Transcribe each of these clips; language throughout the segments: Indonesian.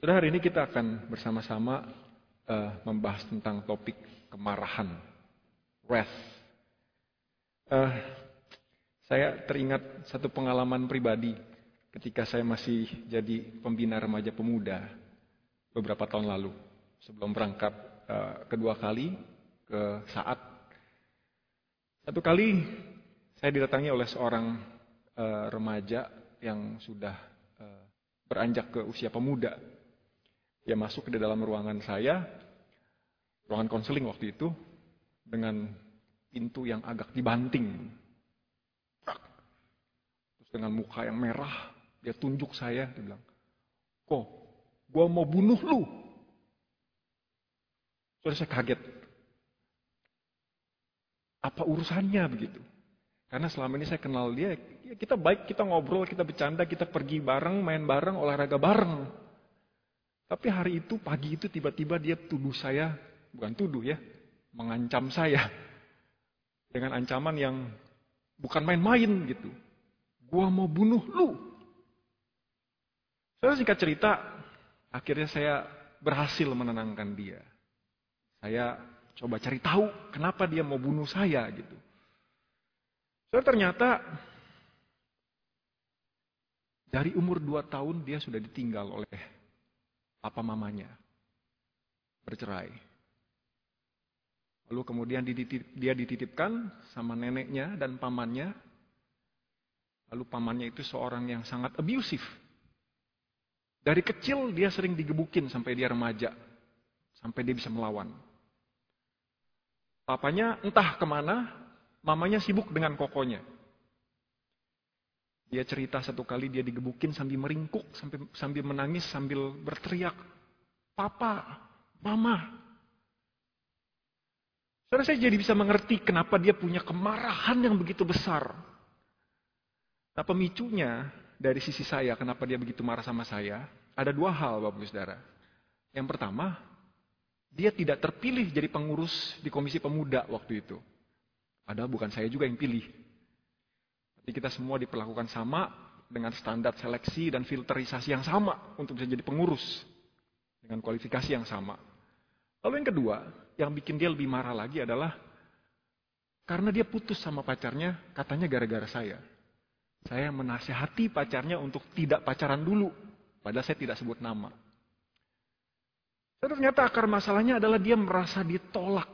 Sudah hari ini kita akan bersama-sama uh, membahas tentang topik kemarahan, wrath. Uh, saya teringat satu pengalaman pribadi ketika saya masih jadi pembina remaja pemuda beberapa tahun lalu, sebelum berangkat uh, kedua kali ke saat. Satu kali saya didatangi oleh seorang uh, remaja yang sudah uh, beranjak ke usia pemuda dia masuk ke dalam ruangan saya, ruangan konseling waktu itu, dengan pintu yang agak dibanting. Terus dengan muka yang merah, dia tunjuk saya, dia bilang, kok gua mau bunuh lu. Terus saya kaget. Apa urusannya begitu? Karena selama ini saya kenal dia, ya kita baik, kita ngobrol, kita bercanda, kita pergi bareng, main bareng, olahraga bareng. Tapi hari itu, pagi itu tiba-tiba dia tuduh saya, bukan tuduh ya, mengancam saya. Dengan ancaman yang bukan main-main gitu. Gua mau bunuh lu. Saya singkat cerita, akhirnya saya berhasil menenangkan dia. Saya coba cari tahu kenapa dia mau bunuh saya gitu. Saya ternyata dari umur 2 tahun dia sudah ditinggal oleh papa mamanya bercerai. Lalu kemudian dia dititipkan sama neneknya dan pamannya. Lalu pamannya itu seorang yang sangat abusive. Dari kecil dia sering digebukin sampai dia remaja. Sampai dia bisa melawan. Papanya entah ke mana, mamanya sibuk dengan kokonya. Dia cerita satu kali dia digebukin sambil meringkuk, sambil, sambil menangis, sambil berteriak, Papa, Mama. Saudara saya jadi bisa mengerti kenapa dia punya kemarahan yang begitu besar. Nah pemicunya dari sisi saya, kenapa dia begitu marah sama saya, ada dua hal Bapak Saudara. Yang pertama, dia tidak terpilih jadi pengurus di komisi pemuda waktu itu. Padahal bukan saya juga yang pilih. Jadi kita semua diperlakukan sama dengan standar seleksi dan filterisasi yang sama untuk bisa jadi pengurus dengan kualifikasi yang sama. Lalu yang kedua, yang bikin dia lebih marah lagi adalah karena dia putus sama pacarnya, katanya gara-gara saya. Saya menasihati pacarnya untuk tidak pacaran dulu, padahal saya tidak sebut nama. Ternyata akar masalahnya adalah dia merasa ditolak.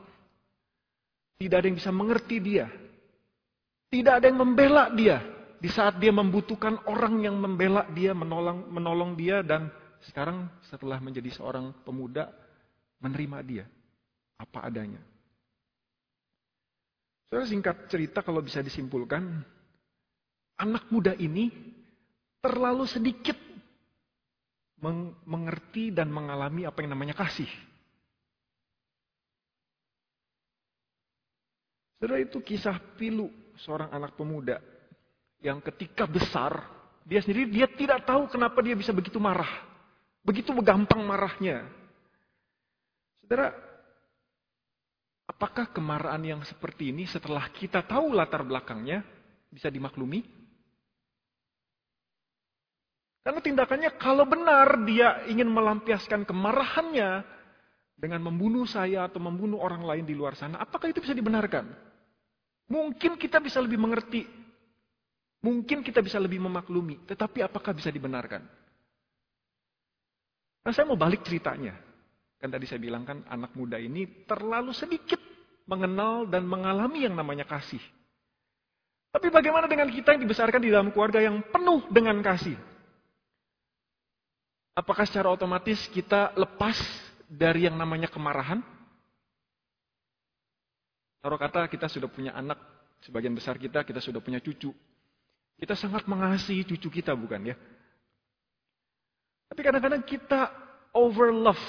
Tidak ada yang bisa mengerti dia. Tidak ada yang membela dia di saat dia membutuhkan orang yang membela dia, menolong menolong dia dan sekarang setelah menjadi seorang pemuda menerima dia apa adanya. Saudara singkat cerita kalau bisa disimpulkan, anak muda ini terlalu sedikit mengerti dan mengalami apa yang namanya kasih. Saudara itu kisah pilu seorang anak pemuda yang ketika besar, dia sendiri dia tidak tahu kenapa dia bisa begitu marah. Begitu gampang marahnya. Saudara, apakah kemarahan yang seperti ini setelah kita tahu latar belakangnya bisa dimaklumi? Karena tindakannya kalau benar dia ingin melampiaskan kemarahannya dengan membunuh saya atau membunuh orang lain di luar sana, apakah itu bisa dibenarkan? Mungkin kita bisa lebih mengerti. Mungkin kita bisa lebih memaklumi. Tetapi apakah bisa dibenarkan? Nah saya mau balik ceritanya. Kan tadi saya bilang kan anak muda ini terlalu sedikit mengenal dan mengalami yang namanya kasih. Tapi bagaimana dengan kita yang dibesarkan di dalam keluarga yang penuh dengan kasih? Apakah secara otomatis kita lepas dari yang namanya kemarahan? Taruh kata kita sudah punya anak, sebagian besar kita, kita sudah punya cucu. Kita sangat mengasihi cucu kita, bukan ya? Tapi kadang-kadang kita over love.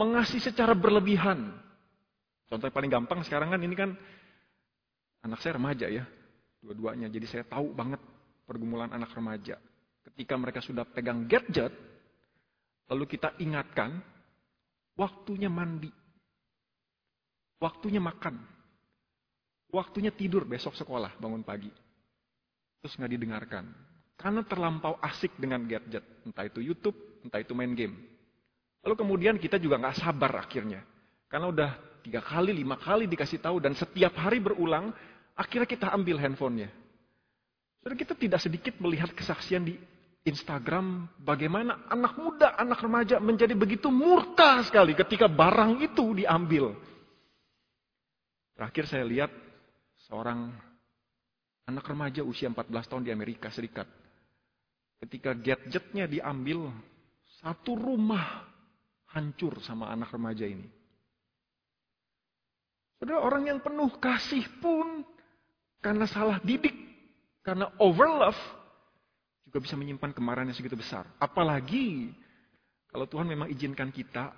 Mengasihi secara berlebihan. Contoh paling gampang sekarang kan ini kan anak saya remaja ya. Dua-duanya. Jadi saya tahu banget pergumulan anak remaja. Ketika mereka sudah pegang gadget, lalu kita ingatkan, waktunya mandi. Waktunya makan. Waktunya tidur besok sekolah, bangun pagi. Terus nggak didengarkan. karena terlampau asik dengan gadget, entah itu YouTube, entah itu main game. Lalu kemudian kita juga nggak sabar akhirnya, karena udah tiga kali, lima kali dikasih tahu dan setiap hari berulang, akhirnya kita ambil handphonenya. Saudara kita tidak sedikit melihat kesaksian di Instagram bagaimana anak muda, anak remaja menjadi begitu murka sekali ketika barang itu diambil. Terakhir saya lihat seorang anak remaja usia 14 tahun di Amerika Serikat. Ketika gadgetnya diambil, satu rumah hancur sama anak remaja ini. Saudara orang yang penuh kasih pun karena salah didik, karena overlove, juga bisa menyimpan kemarahan yang segitu besar. Apalagi kalau Tuhan memang izinkan kita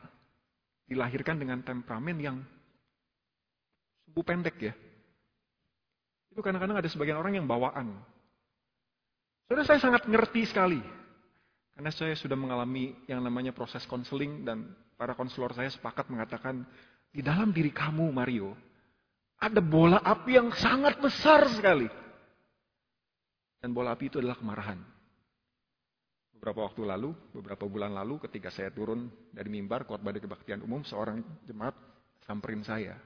dilahirkan dengan temperamen yang sumbu pendek ya. Itu kadang-kadang ada sebagian orang yang bawaan. Saudara saya sangat ngerti sekali. Karena saya sudah mengalami yang namanya proses konseling dan para konselor saya sepakat mengatakan di dalam diri kamu Mario ada bola api yang sangat besar sekali. Dan bola api itu adalah kemarahan. Beberapa waktu lalu, beberapa bulan lalu ketika saya turun dari mimbar khotbah di kebaktian umum, seorang jemaat samperin saya.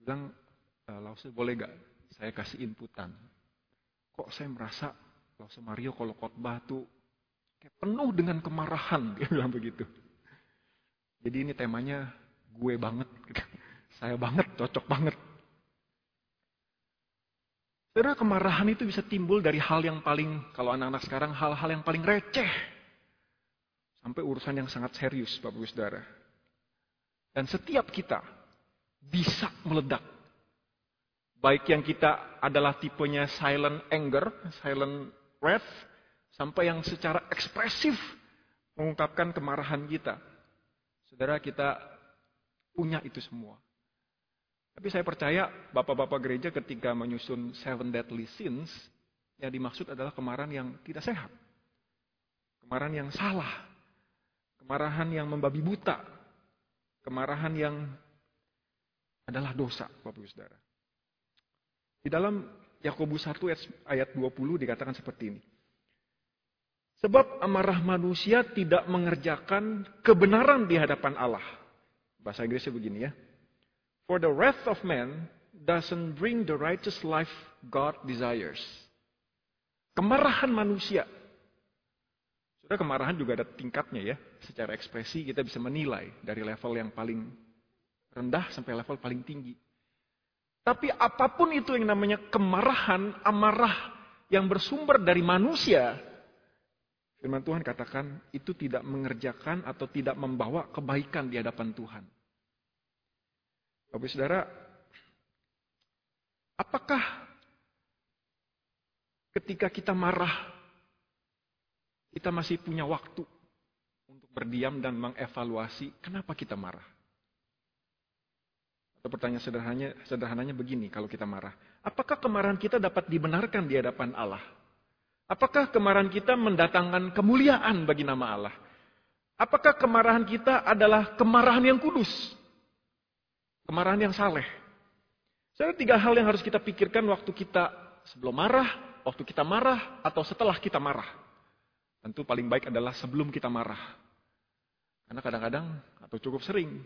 Bilang, e, Lause boleh gak saya kasih inputan? Kok saya merasa Lause Mario kalau khotbah tuh kayak penuh dengan kemarahan, dia bilang begitu. Jadi ini temanya gue banget, saya banget, cocok banget. Saudara kemarahan itu bisa timbul dari hal yang paling, kalau anak-anak sekarang, hal-hal yang paling receh. Sampai urusan yang sangat serius, Bapak Ibu Saudara. Dan setiap kita bisa meledak. Baik yang kita adalah tipenya silent anger, silent wrath, sampai yang secara ekspresif mengungkapkan kemarahan kita. Saudara kita punya itu semua. Tapi saya percaya bapak-bapak gereja ketika menyusun seven deadly sins, yang dimaksud adalah kemarahan yang tidak sehat. Kemarahan yang salah. Kemarahan yang membabi buta. Kemarahan yang adalah dosa, Bapak Ibu Saudara. Di dalam Yakobus 1 ayat 20 dikatakan seperti ini. Sebab amarah manusia tidak mengerjakan kebenaran di hadapan Allah. Bahasa Inggrisnya begini ya. For the wrath of man doesn't bring the righteous life God desires. Kemarahan manusia. Sudah kemarahan juga ada tingkatnya ya. Secara ekspresi kita bisa menilai dari level yang paling rendah sampai level paling tinggi. Tapi apa pun itu yang namanya kemarahan, amarah yang bersumber dari manusia, firman Tuhan katakan itu tidak mengerjakan atau tidak membawa kebaikan di hadapan Tuhan. Bapak Saudara, apakah ketika kita marah, kita masih punya waktu untuk berdiam dan mengevaluasi kenapa kita marah? Atau pertanyaan sederhananya, sederhananya begini kalau kita marah. Apakah kemarahan kita dapat dibenarkan di hadapan Allah? Apakah kemarahan kita mendatangkan kemuliaan bagi nama Allah? Apakah kemarahan kita adalah kemarahan yang kudus? Kemarahan yang saleh. Saya tiga hal yang harus kita pikirkan waktu kita sebelum marah, waktu kita marah, atau setelah kita marah. Tentu paling baik adalah sebelum kita marah. Karena kadang-kadang, atau cukup sering,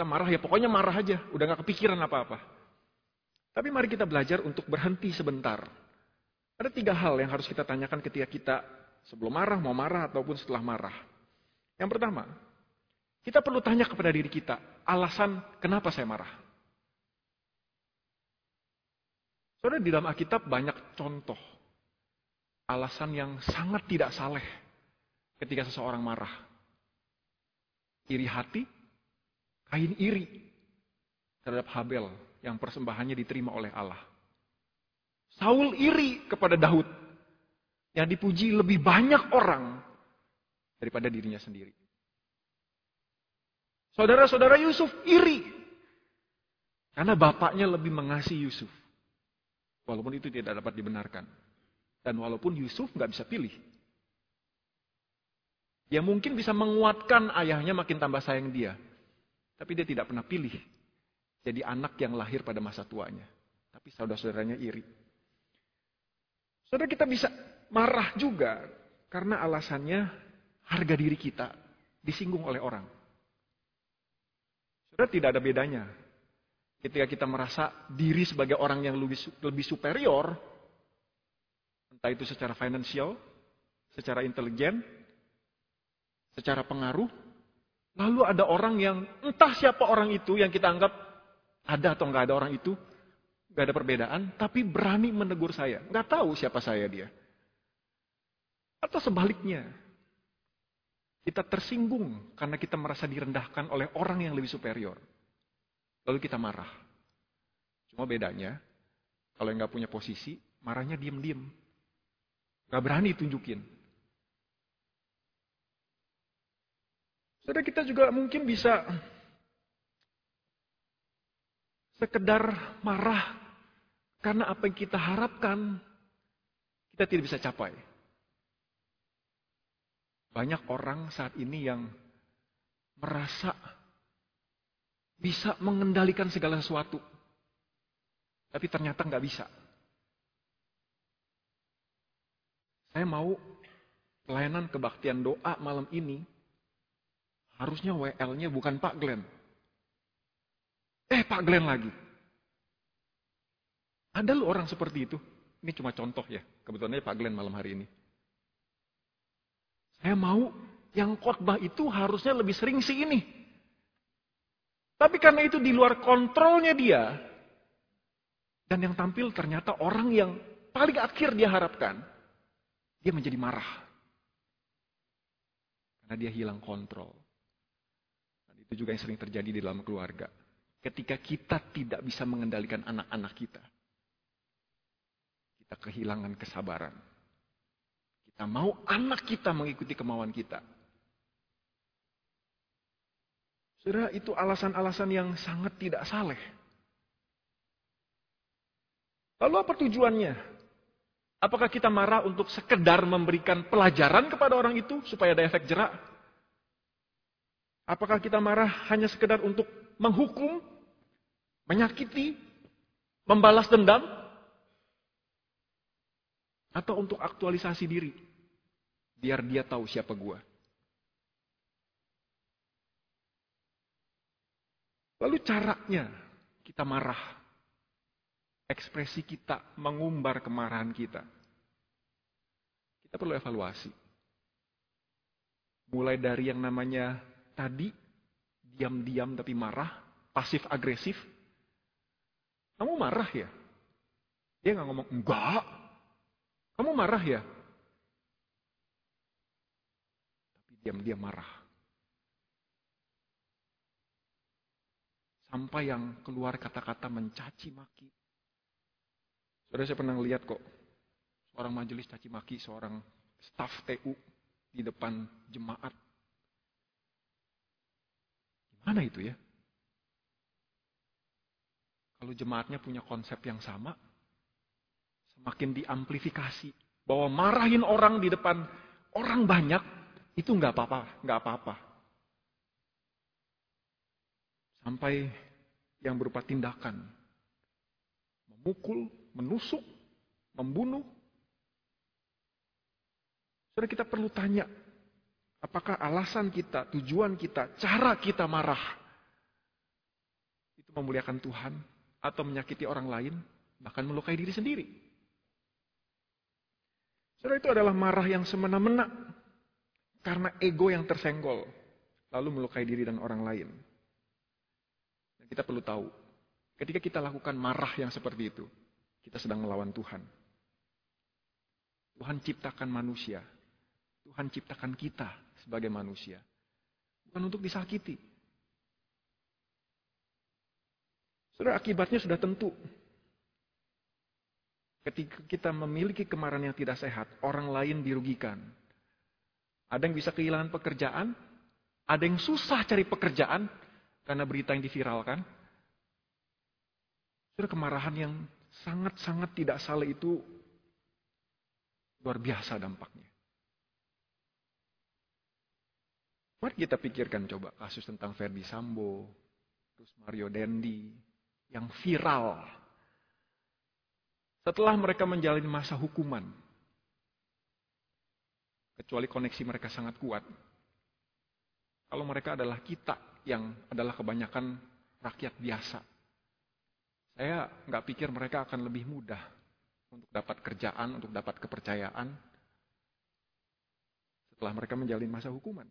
kita marah ya pokoknya marah aja, udah gak kepikiran apa-apa. Tapi mari kita belajar untuk berhenti sebentar. Ada tiga hal yang harus kita tanyakan ketika kita sebelum marah, mau marah, ataupun setelah marah. Yang pertama, kita perlu tanya kepada diri kita, alasan kenapa saya marah. Saudara di dalam Alkitab banyak contoh alasan yang sangat tidak saleh ketika seseorang marah. Iri hati, kain iri terhadap Habel yang persembahannya diterima oleh Allah. Saul iri kepada Daud yang dipuji lebih banyak orang daripada dirinya sendiri. Saudara-saudara Yusuf iri. Karena bapaknya lebih mengasihi Yusuf. Walaupun itu tidak dapat dibenarkan. Dan walaupun Yusuf nggak bisa pilih. Dia mungkin bisa menguatkan ayahnya makin tambah sayang dia. Tapi dia tidak pernah pilih. Jadi anak yang lahir pada masa tuanya. Tapi saudara-saudaranya iri. Saudara kita bisa marah juga karena alasannya harga diri kita disinggung oleh orang. Sudah tidak ada bedanya. Ketika kita merasa diri sebagai orang yang lebih, lebih superior, entah itu secara finansial, secara intelijen, secara pengaruh, lalu ada orang yang entah siapa orang itu yang kita anggap ada atau nggak ada orang itu, nggak ada perbedaan, tapi berani menegur saya, nggak tahu siapa saya dia. Atau sebaliknya, kita tersinggung karena kita merasa direndahkan oleh orang yang lebih superior. Lalu kita marah. Cuma bedanya, kalau yang nggak punya posisi, marahnya diem-diem. Gak berani tunjukin. Saudara kita juga mungkin bisa sekedar marah karena apa yang kita harapkan kita tidak bisa capai. Banyak orang saat ini yang merasa bisa mengendalikan segala sesuatu. Tapi ternyata nggak bisa. Saya mau pelayanan kebaktian doa malam ini. Harusnya WL-nya bukan Pak Glenn. Eh Pak Glenn lagi. Ada loh orang seperti itu. Ini cuma contoh ya. Kebetulannya Pak Glenn malam hari ini. Saya mau yang khotbah itu harusnya lebih sering sih ini. Tapi karena itu di luar kontrolnya dia. Dan yang tampil ternyata orang yang paling akhir dia harapkan. Dia menjadi marah. Karena dia hilang kontrol. Itu juga yang sering terjadi di dalam keluarga. Ketika kita tidak bisa mengendalikan anak-anak kita. Kita kehilangan kesabaran kita mau anak kita mengikuti kemauan kita. Saudara, itu alasan-alasan yang sangat tidak saleh. Lalu apa tujuannya? Apakah kita marah untuk sekedar memberikan pelajaran kepada orang itu supaya ada efek jerak? Apakah kita marah hanya sekedar untuk menghukum, menyakiti, membalas dendam? Atau untuk aktualisasi diri? Biar dia tahu siapa gua. Lalu caranya kita marah. Ekspresi kita mengumbar kemarahan kita. Kita perlu evaluasi. Mulai dari yang namanya tadi, diam-diam tapi marah, pasif agresif. Kamu marah ya? Dia nggak ngomong, enggak. Kamu marah ya? diam-diam marah. Sampai yang keluar kata-kata mencaci maki. Saudara saya pernah lihat kok, seorang majelis caci maki, seorang staf TU di depan jemaat. Gimana itu ya? Kalau jemaatnya punya konsep yang sama, semakin diamplifikasi. Bahwa marahin orang di depan orang banyak, itu nggak apa-apa, nggak apa-apa. Sampai yang berupa tindakan. Memukul, menusuk, membunuh. Saudara kita perlu tanya, apakah alasan kita, tujuan kita, cara kita marah itu memuliakan Tuhan atau menyakiti orang lain, bahkan melukai diri sendiri. Saudara itu adalah marah yang semena-mena karena ego yang tersenggol, lalu melukai diri dan orang lain. Dan kita perlu tahu, ketika kita lakukan marah yang seperti itu, kita sedang melawan Tuhan. Tuhan ciptakan manusia. Tuhan ciptakan kita sebagai manusia. Bukan untuk disakiti. Saudara, akibatnya sudah tentu. Ketika kita memiliki kemarahan yang tidak sehat, orang lain dirugikan. Ada yang bisa kehilangan pekerjaan, ada yang susah cari pekerjaan karena berita yang diviralkan. Sudah kemarahan yang sangat-sangat tidak salah itu luar biasa dampaknya. Mari kita pikirkan coba kasus tentang Ferdi Sambo, terus Mario Dendi, yang viral. Setelah mereka menjalani masa hukuman, kecuali koneksi mereka sangat kuat. Kalau mereka adalah kita yang adalah kebanyakan rakyat biasa. Saya nggak pikir mereka akan lebih mudah untuk dapat kerjaan, untuk dapat kepercayaan setelah mereka menjalin masa hukuman.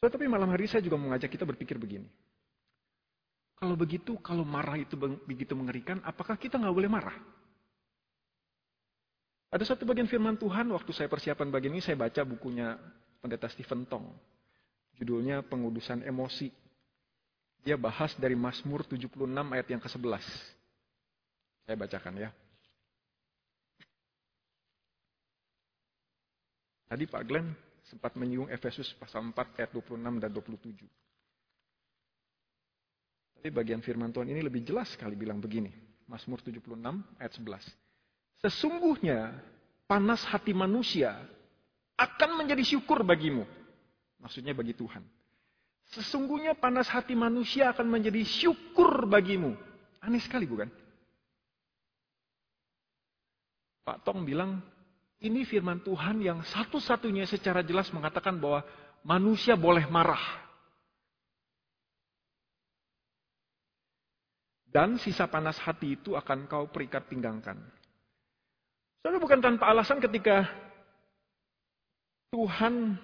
So, tapi malam hari saya juga mengajak kita berpikir begini. Kalau begitu, kalau marah itu begitu mengerikan, apakah kita nggak boleh marah? Ada satu bagian firman Tuhan, waktu saya persiapan bagian ini, saya baca bukunya pendeta Stephen Tong. Judulnya Pengudusan Emosi. Dia bahas dari Mazmur 76 ayat yang ke-11. Saya bacakan ya. Tadi Pak Glenn sempat menyinggung Efesus pasal 4 ayat 26 dan 27. Tapi bagian firman Tuhan ini lebih jelas sekali bilang begini. Mazmur 76 ayat 11. Sesungguhnya panas hati manusia akan menjadi syukur bagimu. Maksudnya bagi Tuhan. Sesungguhnya panas hati manusia akan menjadi syukur bagimu. Aneh sekali bukan? Pak Tong bilang, ini firman Tuhan yang satu-satunya secara jelas mengatakan bahwa manusia boleh marah. Dan sisa panas hati itu akan kau perikat pinggangkan. Soalnya bukan tanpa alasan ketika Tuhan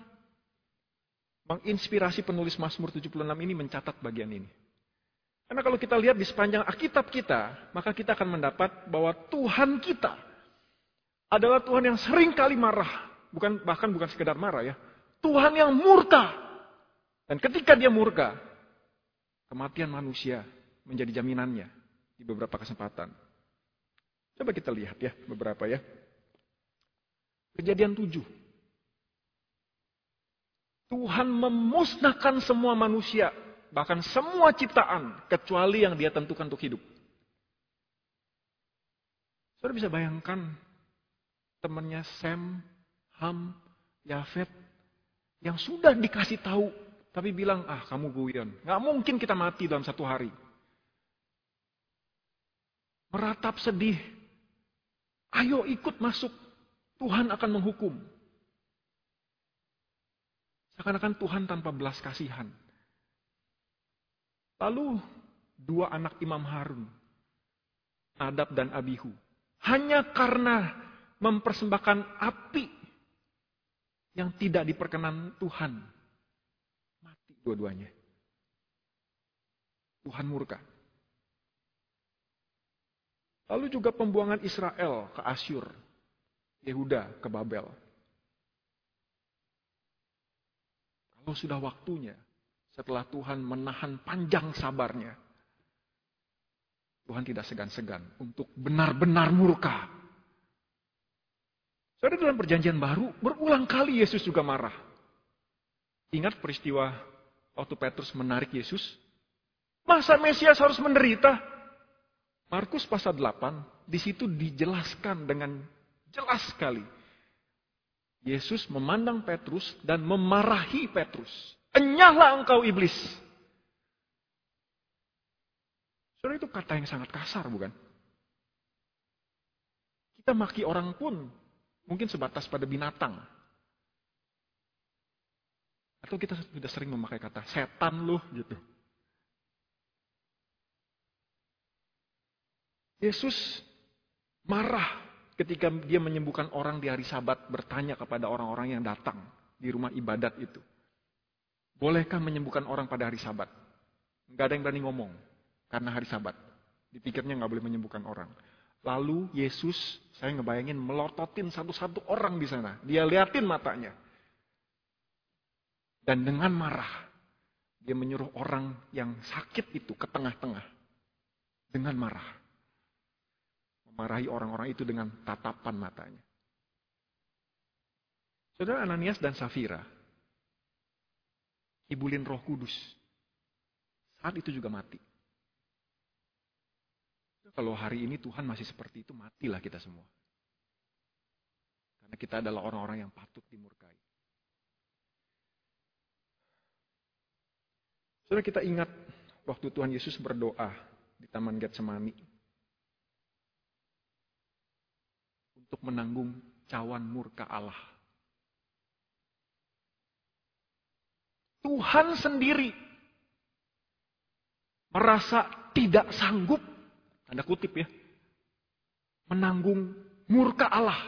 menginspirasi penulis Mazmur 76 ini mencatat bagian ini. Karena kalau kita lihat di sepanjang Alkitab kita, maka kita akan mendapat bahwa Tuhan kita adalah Tuhan yang sering kali marah. Bukan bahkan bukan sekedar marah ya. Tuhan yang murka. Dan ketika dia murka, kematian manusia menjadi jaminannya di beberapa kesempatan. Coba kita lihat ya beberapa ya. Kejadian tujuh. Tuhan memusnahkan semua manusia, bahkan semua ciptaan, kecuali yang dia tentukan untuk hidup. Saudara bisa bayangkan temannya Sam, Ham, Yafet, yang sudah dikasih tahu, tapi bilang, ah kamu guyon. Gak mungkin kita mati dalam satu hari meratap sedih. Ayo ikut masuk. Tuhan akan menghukum. Seakan-akan Tuhan tanpa belas kasihan. Lalu dua anak Imam Harun, Nadab dan Abihu, hanya karena mempersembahkan api yang tidak diperkenan Tuhan, mati dua-duanya. Tuhan murka. Lalu juga pembuangan Israel ke Asyur, Yehuda ke Babel. Kalau sudah waktunya, setelah Tuhan menahan panjang sabarnya, Tuhan tidak segan-segan untuk benar-benar murka. Saudara dalam perjanjian baru, berulang kali Yesus juga marah. Ingat peristiwa waktu Petrus menarik Yesus? Masa Mesias harus menderita? Markus pasal 8, di situ dijelaskan dengan jelas sekali. Yesus memandang Petrus dan memarahi Petrus. Enyahlah engkau iblis. Saudara itu kata yang sangat kasar bukan? Kita maki orang pun mungkin sebatas pada binatang. Atau kita sudah sering memakai kata setan loh gitu. Yesus marah ketika dia menyembuhkan orang di hari sabat bertanya kepada orang-orang yang datang di rumah ibadat itu. Bolehkah menyembuhkan orang pada hari sabat? Gak ada yang berani ngomong karena hari sabat. Dipikirnya gak boleh menyembuhkan orang. Lalu Yesus, saya ngebayangin melototin satu-satu orang di sana. Dia liatin matanya. Dan dengan marah, dia menyuruh orang yang sakit itu ke tengah-tengah. Dengan marah memarahi orang-orang itu dengan tatapan matanya. Saudara Ananias dan Safira, ibulin roh kudus. Saat itu juga mati. Kalau hari ini Tuhan masih seperti itu, matilah kita semua. Karena kita adalah orang-orang yang patut dimurkai. Saudara kita ingat waktu Tuhan Yesus berdoa di Taman Getsemani. untuk menanggung cawan murka Allah. Tuhan sendiri merasa tidak sanggup, tanda kutip ya, menanggung murka Allah.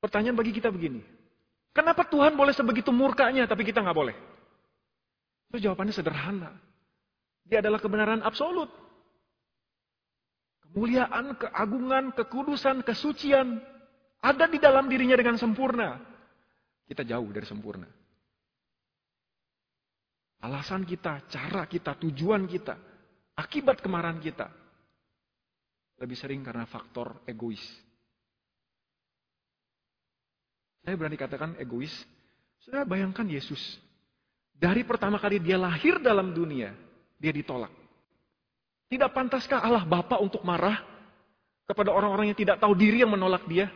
Pertanyaan bagi kita begini, kenapa Tuhan boleh sebegitu murkanya tapi kita nggak boleh? Itu jawabannya sederhana. Dia adalah kebenaran absolut. Kemuliaan, keagungan, kekudusan, kesucian ada di dalam dirinya dengan sempurna. Kita jauh dari sempurna. Alasan kita, cara kita, tujuan kita, akibat kemarahan kita. Lebih sering karena faktor egois. Saya berani katakan egois. Sudah bayangkan Yesus. Dari pertama kali dia lahir dalam dunia, dia ditolak. Tidak pantaskah Allah Bapa untuk marah kepada orang-orang yang tidak tahu diri yang menolak dia?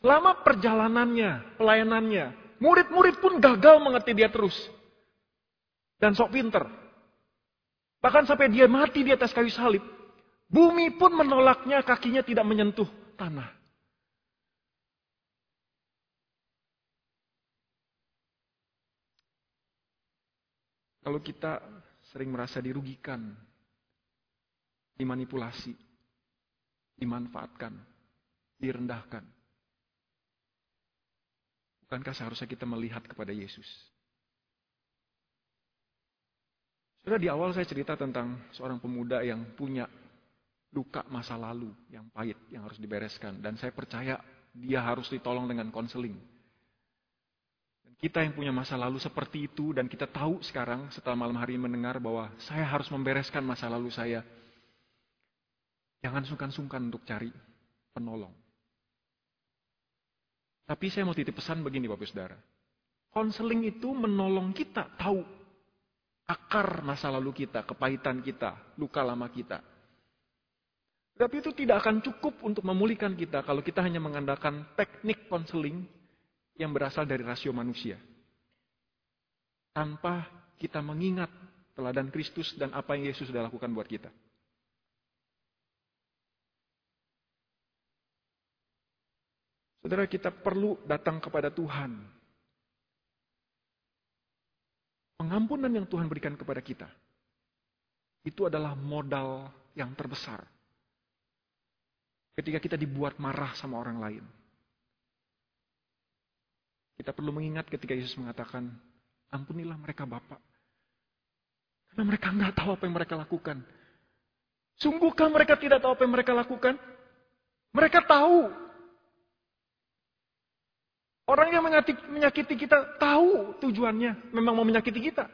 Selama perjalanannya, pelayanannya, murid-murid pun gagal mengerti dia terus. Dan sok pinter. Bahkan sampai dia mati di atas kayu salib. Bumi pun menolaknya, kakinya tidak menyentuh tanah. Kalau kita sering merasa dirugikan, dimanipulasi, dimanfaatkan, direndahkan. Bukankah seharusnya kita melihat kepada Yesus? Sudah di awal saya cerita tentang seorang pemuda yang punya luka masa lalu yang pahit, yang harus dibereskan. Dan saya percaya dia harus ditolong dengan konseling. Dan kita yang punya masa lalu seperti itu dan kita tahu sekarang setelah malam hari mendengar bahwa saya harus membereskan masa lalu saya. Jangan sungkan-sungkan untuk cari penolong. Tapi saya mau titip pesan begini Bapak Saudara. Konseling itu menolong kita tahu akar masa lalu kita, kepahitan kita, luka lama kita. Tapi itu tidak akan cukup untuk memulihkan kita kalau kita hanya mengandalkan teknik konseling yang berasal dari rasio manusia. Tanpa kita mengingat teladan Kristus dan apa yang Yesus sudah lakukan buat kita. Saudara kita perlu datang kepada Tuhan. Pengampunan yang Tuhan berikan kepada kita. Itu adalah modal yang terbesar. Ketika kita dibuat marah sama orang lain. Kita perlu mengingat ketika Yesus mengatakan, ampunilah mereka Bapak. Karena mereka nggak tahu apa yang mereka lakukan. Sungguhkah mereka tidak tahu apa yang mereka lakukan? Mereka tahu Orang yang menyakiti kita tahu tujuannya, memang mau menyakiti kita.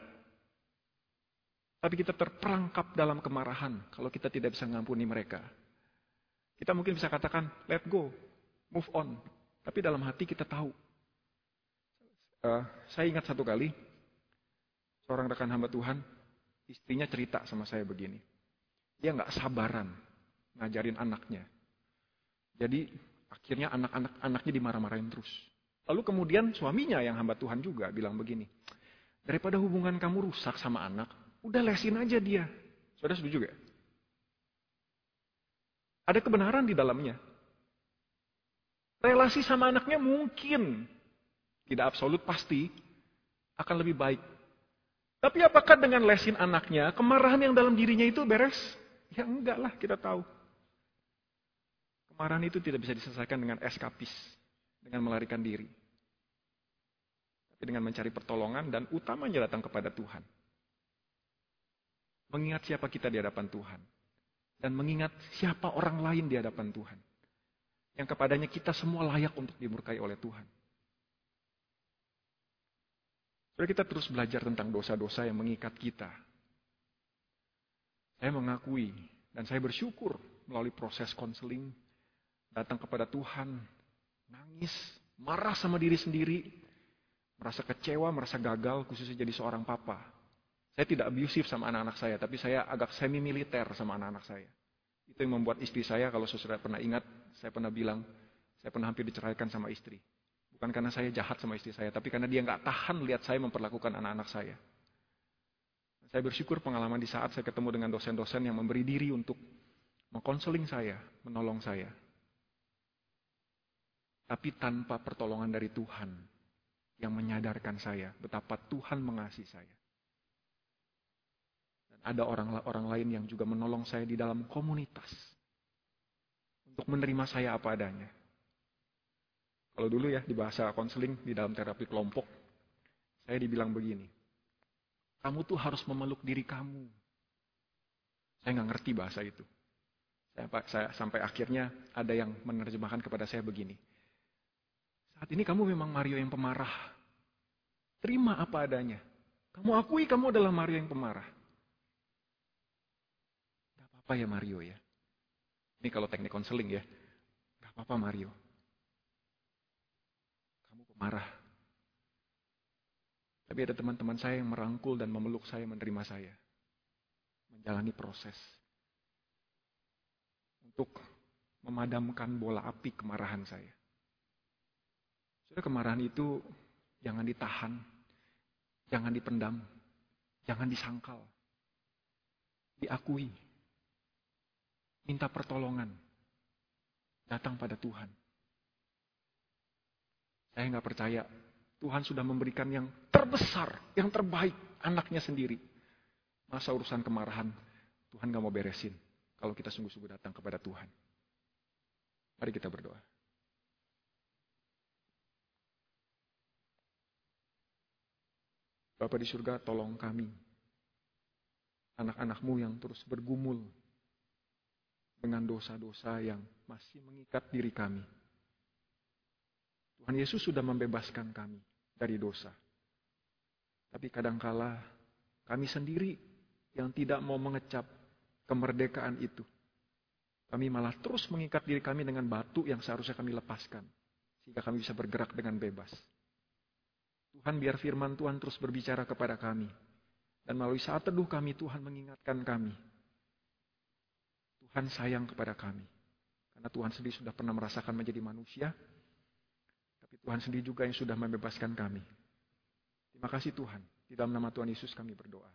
Tapi kita terperangkap dalam kemarahan kalau kita tidak bisa mengampuni mereka. Kita mungkin bisa katakan, let go, move on. Tapi dalam hati kita tahu. Uh, saya ingat satu kali, seorang rekan hamba Tuhan, istrinya cerita sama saya begini. Dia nggak sabaran ngajarin anaknya. Jadi akhirnya anak-anak anaknya dimarah-marahin terus. Lalu kemudian suaminya yang hamba Tuhan juga bilang begini, daripada hubungan kamu rusak sama anak, udah lesin aja dia. Saudara setuju gak? Ada kebenaran di dalamnya. Relasi sama anaknya mungkin, tidak absolut pasti, akan lebih baik. Tapi apakah dengan lesin anaknya, kemarahan yang dalam dirinya itu beres? Ya enggak lah, kita tahu. Kemarahan itu tidak bisa diselesaikan dengan eskapis dengan melarikan diri. Tapi dengan mencari pertolongan dan utamanya datang kepada Tuhan. Mengingat siapa kita di hadapan Tuhan. Dan mengingat siapa orang lain di hadapan Tuhan. Yang kepadanya kita semua layak untuk dimurkai oleh Tuhan. Jadi kita terus belajar tentang dosa-dosa yang mengikat kita. Saya mengakui dan saya bersyukur melalui proses konseling datang kepada Tuhan nangis, marah sama diri sendiri, merasa kecewa, merasa gagal, khususnya jadi seorang papa. Saya tidak abusive sama anak-anak saya, tapi saya agak semi militer sama anak-anak saya. Itu yang membuat istri saya, kalau saudara pernah ingat, saya pernah bilang, saya pernah hampir diceraikan sama istri. Bukan karena saya jahat sama istri saya, tapi karena dia nggak tahan lihat saya memperlakukan anak-anak saya. Saya bersyukur pengalaman di saat saya ketemu dengan dosen-dosen yang memberi diri untuk mengkonseling saya, menolong saya. Tapi tanpa pertolongan dari Tuhan yang menyadarkan saya betapa Tuhan mengasihi saya. Dan ada orang-orang lain yang juga menolong saya di dalam komunitas untuk menerima saya apa adanya. Kalau dulu ya di bahasa konseling di dalam terapi kelompok, saya dibilang begini, kamu tuh harus memeluk diri kamu. Saya nggak ngerti bahasa itu. Saya, saya, sampai akhirnya ada yang menerjemahkan kepada saya begini. Saat ini kamu memang Mario yang pemarah. Terima apa adanya. Kamu akui kamu adalah Mario yang pemarah. Gak apa-apa ya Mario ya. Ini kalau teknik konseling ya. Gak apa-apa Mario. Kamu pemarah. Tapi ada teman-teman saya yang merangkul dan memeluk saya, menerima saya. Menjalani proses untuk memadamkan bola api kemarahan saya. Kemarahan itu jangan ditahan, jangan dipendam, jangan disangkal. Diakui. Minta pertolongan. Datang pada Tuhan. Saya nggak percaya Tuhan sudah memberikan yang terbesar, yang terbaik anaknya sendiri. Masa urusan kemarahan Tuhan gak mau beresin kalau kita sungguh-sungguh datang kepada Tuhan. Mari kita berdoa. Bapak di surga, tolong kami, anak-anakmu yang terus bergumul dengan dosa-dosa yang masih mengikat diri kami. Tuhan Yesus sudah membebaskan kami dari dosa. Tapi kadangkala kami sendiri yang tidak mau mengecap kemerdekaan itu. Kami malah terus mengikat diri kami dengan batu yang seharusnya kami lepaskan. Sehingga kami bisa bergerak dengan bebas. Tuhan biar firman Tuhan terus berbicara kepada kami. Dan melalui saat teduh kami Tuhan mengingatkan kami. Tuhan sayang kepada kami. Karena Tuhan sendiri sudah pernah merasakan menjadi manusia. Tapi Tuhan sendiri juga yang sudah membebaskan kami. Terima kasih Tuhan. Di dalam nama Tuhan Yesus kami berdoa.